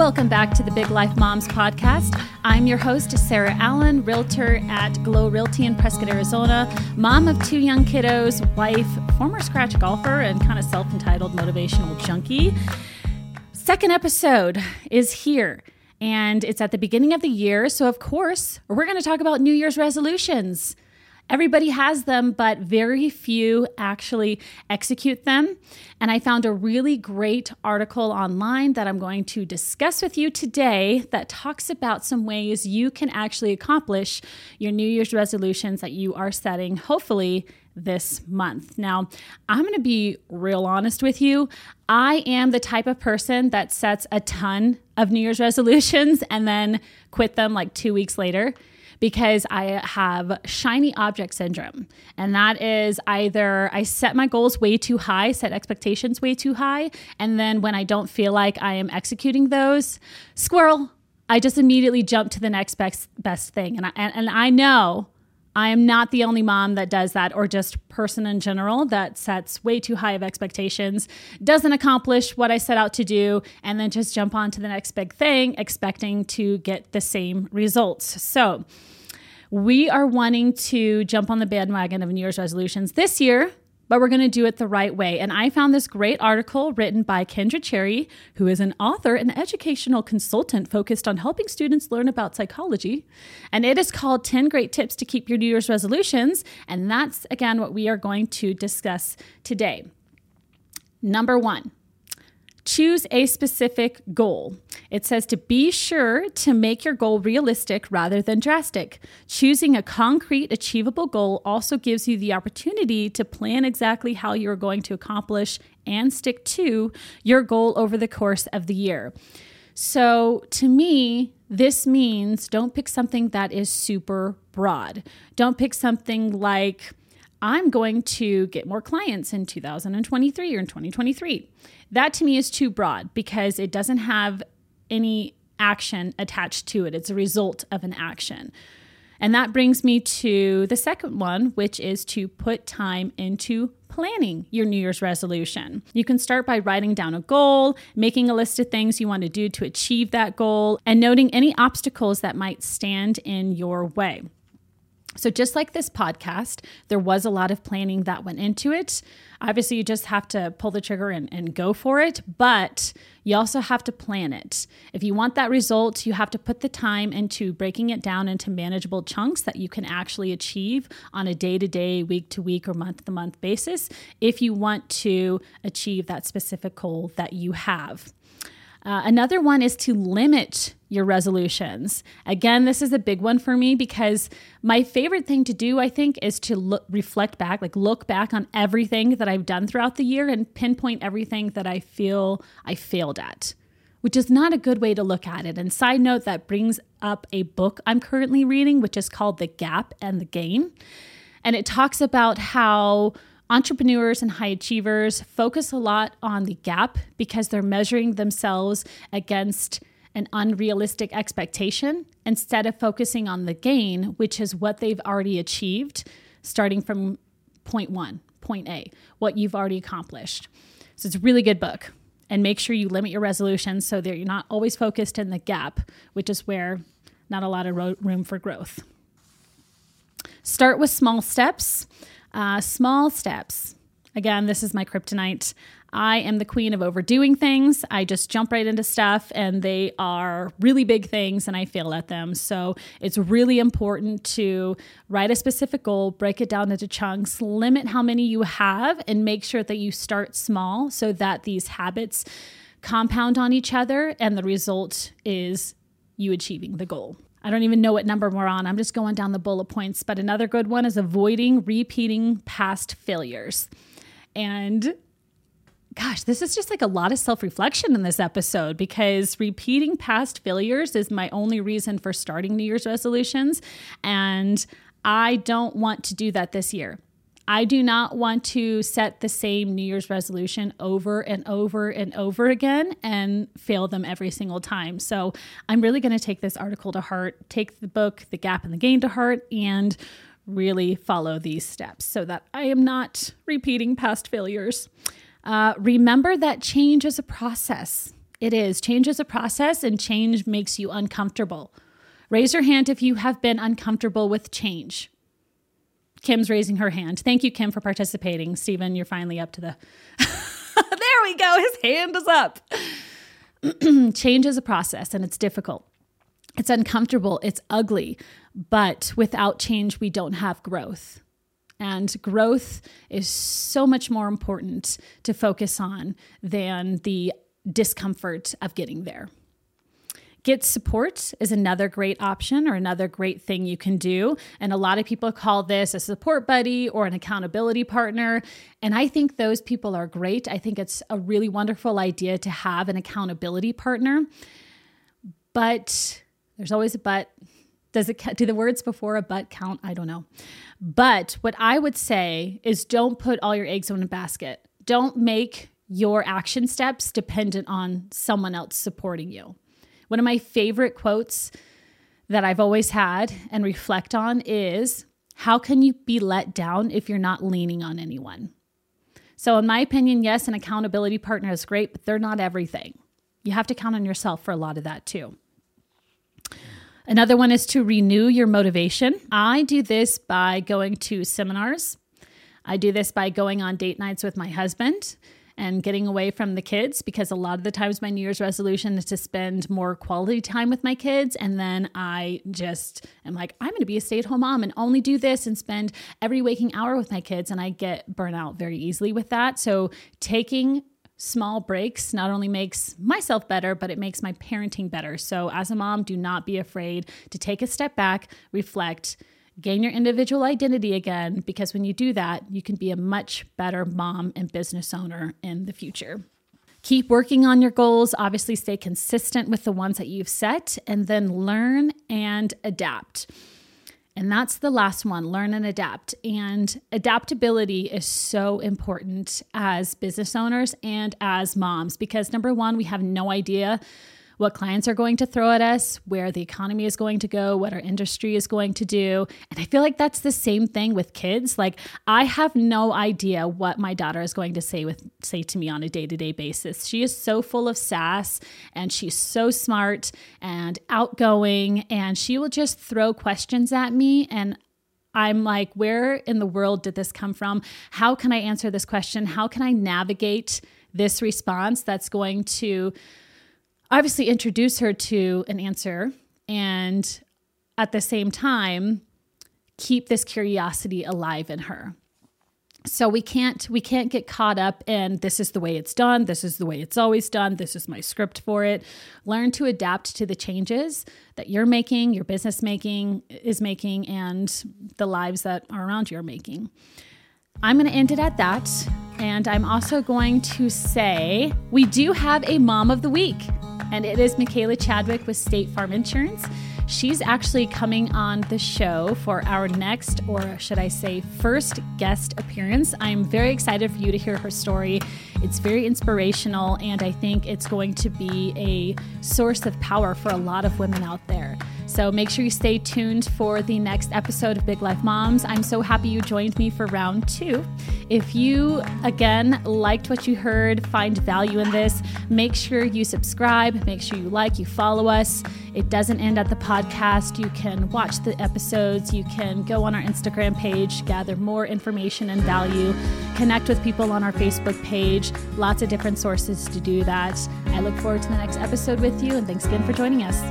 Welcome back to the Big Life Moms podcast. I'm your host, Sarah Allen, realtor at Glow Realty in Prescott, Arizona, mom of two young kiddos, wife, former scratch golfer, and kind of self entitled motivational junkie. Second episode is here, and it's at the beginning of the year. So, of course, we're going to talk about New Year's resolutions. Everybody has them, but very few actually execute them. And I found a really great article online that I'm going to discuss with you today that talks about some ways you can actually accomplish your New Year's resolutions that you are setting, hopefully this month. Now, I'm going to be real honest with you. I am the type of person that sets a ton of New Year's resolutions and then quit them like two weeks later because I have shiny object syndrome. And that is either I set my goals way too high, set expectations way too high, and then when I don't feel like I am executing those, squirrel, I just immediately jump to the next best, best thing. And I, and, and I know I am not the only mom that does that, or just person in general that sets way too high of expectations, doesn't accomplish what I set out to do, and then just jump on to the next big thing, expecting to get the same results. So, we are wanting to jump on the bandwagon of New Year's resolutions this year, but we're going to do it the right way. And I found this great article written by Kendra Cherry, who is an author and educational consultant focused on helping students learn about psychology. And it is called 10 Great Tips to Keep Your New Year's Resolutions. And that's, again, what we are going to discuss today. Number one, choose a specific goal. It says to be sure to make your goal realistic rather than drastic. Choosing a concrete, achievable goal also gives you the opportunity to plan exactly how you're going to accomplish and stick to your goal over the course of the year. So, to me, this means don't pick something that is super broad. Don't pick something like, I'm going to get more clients in 2023 or in 2023. That to me is too broad because it doesn't have any action attached to it. It's a result of an action. And that brings me to the second one, which is to put time into planning your New Year's resolution. You can start by writing down a goal, making a list of things you want to do to achieve that goal, and noting any obstacles that might stand in your way. So, just like this podcast, there was a lot of planning that went into it. Obviously, you just have to pull the trigger and, and go for it, but you also have to plan it. If you want that result, you have to put the time into breaking it down into manageable chunks that you can actually achieve on a day to day, week to week, or month to month basis if you want to achieve that specific goal that you have. Uh, another one is to limit your resolutions. Again, this is a big one for me because my favorite thing to do, I think, is to look, reflect back, like look back on everything that I've done throughout the year and pinpoint everything that I feel I failed at, which is not a good way to look at it. And side note, that brings up a book I'm currently reading, which is called The Gap and the Gain. And it talks about how Entrepreneurs and high achievers focus a lot on the gap because they're measuring themselves against an unrealistic expectation instead of focusing on the gain, which is what they've already achieved, starting from point one, point A, what you've already accomplished. So it's a really good book. And make sure you limit your resolutions so that you're not always focused in the gap, which is where not a lot of room for growth. Start with small steps. Uh, small steps. Again, this is my kryptonite. I am the queen of overdoing things. I just jump right into stuff and they are really big things and I fail at them. So it's really important to write a specific goal, break it down into chunks, limit how many you have, and make sure that you start small so that these habits compound on each other and the result is you achieving the goal. I don't even know what number we're on. I'm just going down the bullet points. But another good one is avoiding repeating past failures. And gosh, this is just like a lot of self reflection in this episode because repeating past failures is my only reason for starting New Year's resolutions. And I don't want to do that this year. I do not want to set the same New Year's resolution over and over and over again and fail them every single time. So I'm really going to take this article to heart, take the book, The Gap and the Gain to heart, and really follow these steps so that I am not repeating past failures. Uh, remember that change is a process. It is. Change is a process, and change makes you uncomfortable. Raise your hand if you have been uncomfortable with change. Kim's raising her hand. Thank you, Kim, for participating. Stephen, you're finally up to the. there we go. His hand is up. change is a process and it's difficult. It's uncomfortable. It's ugly. But without change, we don't have growth. And growth is so much more important to focus on than the discomfort of getting there. Get support is another great option or another great thing you can do. And a lot of people call this a support buddy or an accountability partner. And I think those people are great. I think it's a really wonderful idea to have an accountability partner. But there's always a but. Does it do the words before a but count? I don't know. But what I would say is don't put all your eggs in a basket. Don't make your action steps dependent on someone else supporting you. One of my favorite quotes that I've always had and reflect on is how can you be let down if you're not leaning on anyone? So, in my opinion, yes, an accountability partner is great, but they're not everything. You have to count on yourself for a lot of that too. Another one is to renew your motivation. I do this by going to seminars. I do this by going on date nights with my husband and getting away from the kids because a lot of the times my New Year's resolution is to spend more quality time with my kids. And then I just am like, I'm going to be a stay at home mom and only do this and spend every waking hour with my kids. And I get burnout very easily with that. So taking small breaks not only makes myself better, but it makes my parenting better. So, as a mom, do not be afraid to take a step back, reflect, gain your individual identity again, because when you do that, you can be a much better mom and business owner in the future. Keep working on your goals. Obviously, stay consistent with the ones that you've set, and then learn and adapt. And that's the last one learn and adapt. And adaptability is so important as business owners and as moms because number one, we have no idea what clients are going to throw at us, where the economy is going to go, what our industry is going to do. And I feel like that's the same thing with kids. Like I have no idea what my daughter is going to say with say to me on a day-to-day basis. She is so full of sass and she's so smart and outgoing and she will just throw questions at me and I'm like, where in the world did this come from? How can I answer this question? How can I navigate this response that's going to obviously introduce her to an answer and at the same time keep this curiosity alive in her. So we can't we can't get caught up in this is the way it's done this is the way it's always done this is my script for it. Learn to adapt to the changes that you're making your business making is making and the lives that are around you are making. I'm going to end it at that and i'm also going to say we do have a mom of the week and it is Michaela Chadwick with State Farm Insurance. She's actually coming on the show for our next, or should I say, first guest appearance. I'm very excited for you to hear her story. It's very inspirational, and I think it's going to be a source of power for a lot of women out there. So make sure you stay tuned for the next episode of Big Life Moms. I'm so happy you joined me for round two. If you, again, liked what you heard, find value in this, make sure you subscribe, make sure you like, you follow us. It doesn't end at the podcast. You can watch the episodes, you can go on our Instagram page, gather more information and value, connect with people on our Facebook page. Lots of different sources to do that. I look forward to the next episode with you, and thanks again for joining us.